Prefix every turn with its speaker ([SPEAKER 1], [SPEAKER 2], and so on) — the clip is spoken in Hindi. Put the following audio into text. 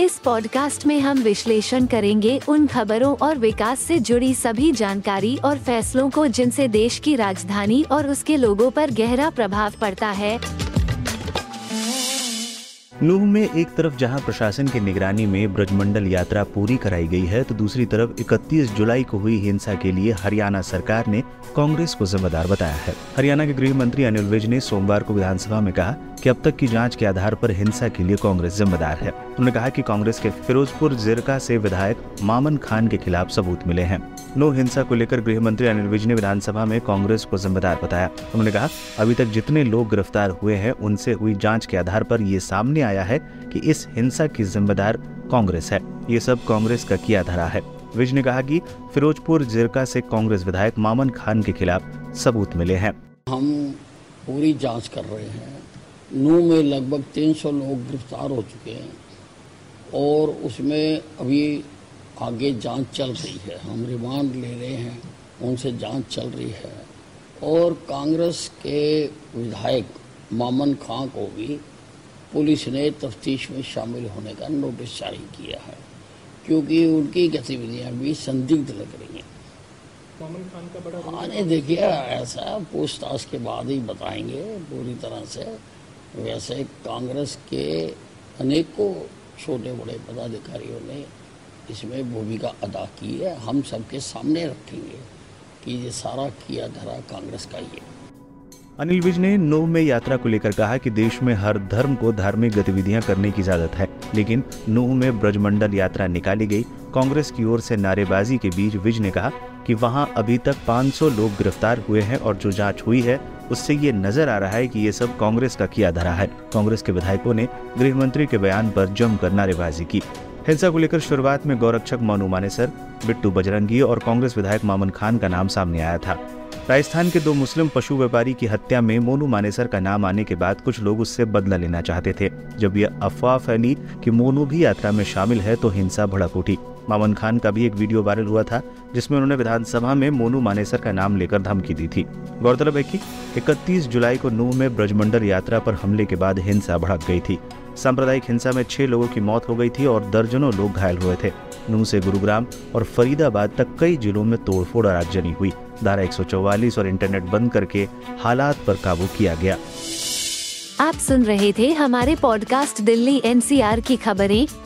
[SPEAKER 1] इस पॉडकास्ट में हम विश्लेषण करेंगे उन खबरों और विकास से जुड़ी सभी जानकारी और फैसलों को जिनसे देश की राजधानी और उसके लोगों पर गहरा प्रभाव पड़ता है।
[SPEAKER 2] नूह में एक तरफ़ जहाँ प्रशासन की निगरानी में ब्रजमंडल यात्रा पूरी कराई गई है तो दूसरी तरफ़ 31 जुलाई को हुई हिंसा के लिए हरियाणा सरकार ने कांग्रेस को जिम्मेदार बताया है। हरियाणा के गृह मंत्री अनिल विज ने सोमवार को विधानसभा में कहा कि अब तक की जाँच के आधार पर हिंसा के लिए कांग्रेस जिम्मेदार है। उन्होंने कहा कि कांग्रेस के फिरोजपुर जिरका से विधायक मामन खान के खिलाफ सबूत मिले हैं। नो हिंसा को लेकर गृह मंत्री अनिल विज ने विधानसभा में कांग्रेस को जिम्मेदार बताया। उन्होंने कहा, अभी तक जितने लोग गिरफ़्तार हुए हैं, उनसे हुई जाँच के आधार पर ये सामने आया है कि इस हिंसा की जिम्मेदार कांग्रेस है। ये सब कांग्रेस का किया धरा है। विज ने कहा कि फिरोजपुर जिरका से कांग्रेस विधायक मामन खान के खिलाफ सबूत मिले हैं।
[SPEAKER 3] हम पूरी जाँच कर रहे हैं। नू में लगभग 300 लोग गिरफ़्तार हो चुके हैं। और उसमें अभी आगे जाँच चल रही है। हम रिमांड ले रहे हैं उनसे जाँच चल रही है। और कांग्रेस के विधायक मामन खां को भी पुलिस ने तफ्तीश में शामिल होने का नोटिस जारी किया है क्योंकि उनकी गतिविधियाँ भी संदिग्ध लग रही हैं। मामन खान का बड़ा हाँ देखिए ऐसा पूछताछ के बाद ही बताएँगे पूरी तरह से। वैसे कांग्रेस के अनेकों छोटे बड़े पदाधिकारियों ने इसमें भूमिका अदा की है। हम सबके सामने रखेंगे कि ये सारा किया धरा कांग्रेस का ही है।
[SPEAKER 2] अनिल विज ने नो में यात्रा को लेकर कहा कि देश में हर धर्म को धार्मिक गतिविधियाँ करने की इजाज़त है, लेकिन नूह में ब्रजमंडल यात्रा निकाली गई। कांग्रेस की ओर से नारेबाजी के बीच विज ने कहा कि वहाँ अभी तक 500 लोग गिरफ़्तार हुए हैं और जो जाँच हुई है उससे ये नज़र आ रहा है कि ये सब कांग्रेस का किया धरा है। कांग्रेस के विधायकों ने गृह मंत्री के बयान पर जमकर नारेबाजी की। हिंसा को लेकर शुरुआत में गौरक्षक मोनू मानेसर बिट्टू बजरंगी और कांग्रेस विधायक मामन खान का नाम सामने आया था। राजस्थान के दो मुस्लिम पशु व्यापारी की हत्या में मोनू मानेसर का नाम आने के बाद कुछ लोग उससे बदला लेना चाहते थे। जब यह अफवाह फैली कि मोनू भी यात्रा में शामिल है तो हिंसा भड़क उठी। मामन खान का भी एक वीडियो वायरल हुआ था, जिसमें उन्होंने विधानसभा में मोनू मानेसर का नाम लेकर धमकी दी थी। गौरतलब है कि 31 जुलाई को नूह में ब्रजमंडल यात्रा पर हमले के बाद हिंसा भड़क गई थी। सांप्रदायिक हिंसा में छह लोगों की मौत हो गई थी और दर्जनों लोग घायल हुए थे। नूह से गुरुग्राम और फरीदाबाद तक कई जिलों में तोड़फोड़ और आगजनी हुई। धारा 144 और इंटरनेट बंद करके हालात पर काबू किया गया।
[SPEAKER 1] आप सुन रहे थे हमारे पॉडकास्ट दिल्ली एनसीआर की खबरें।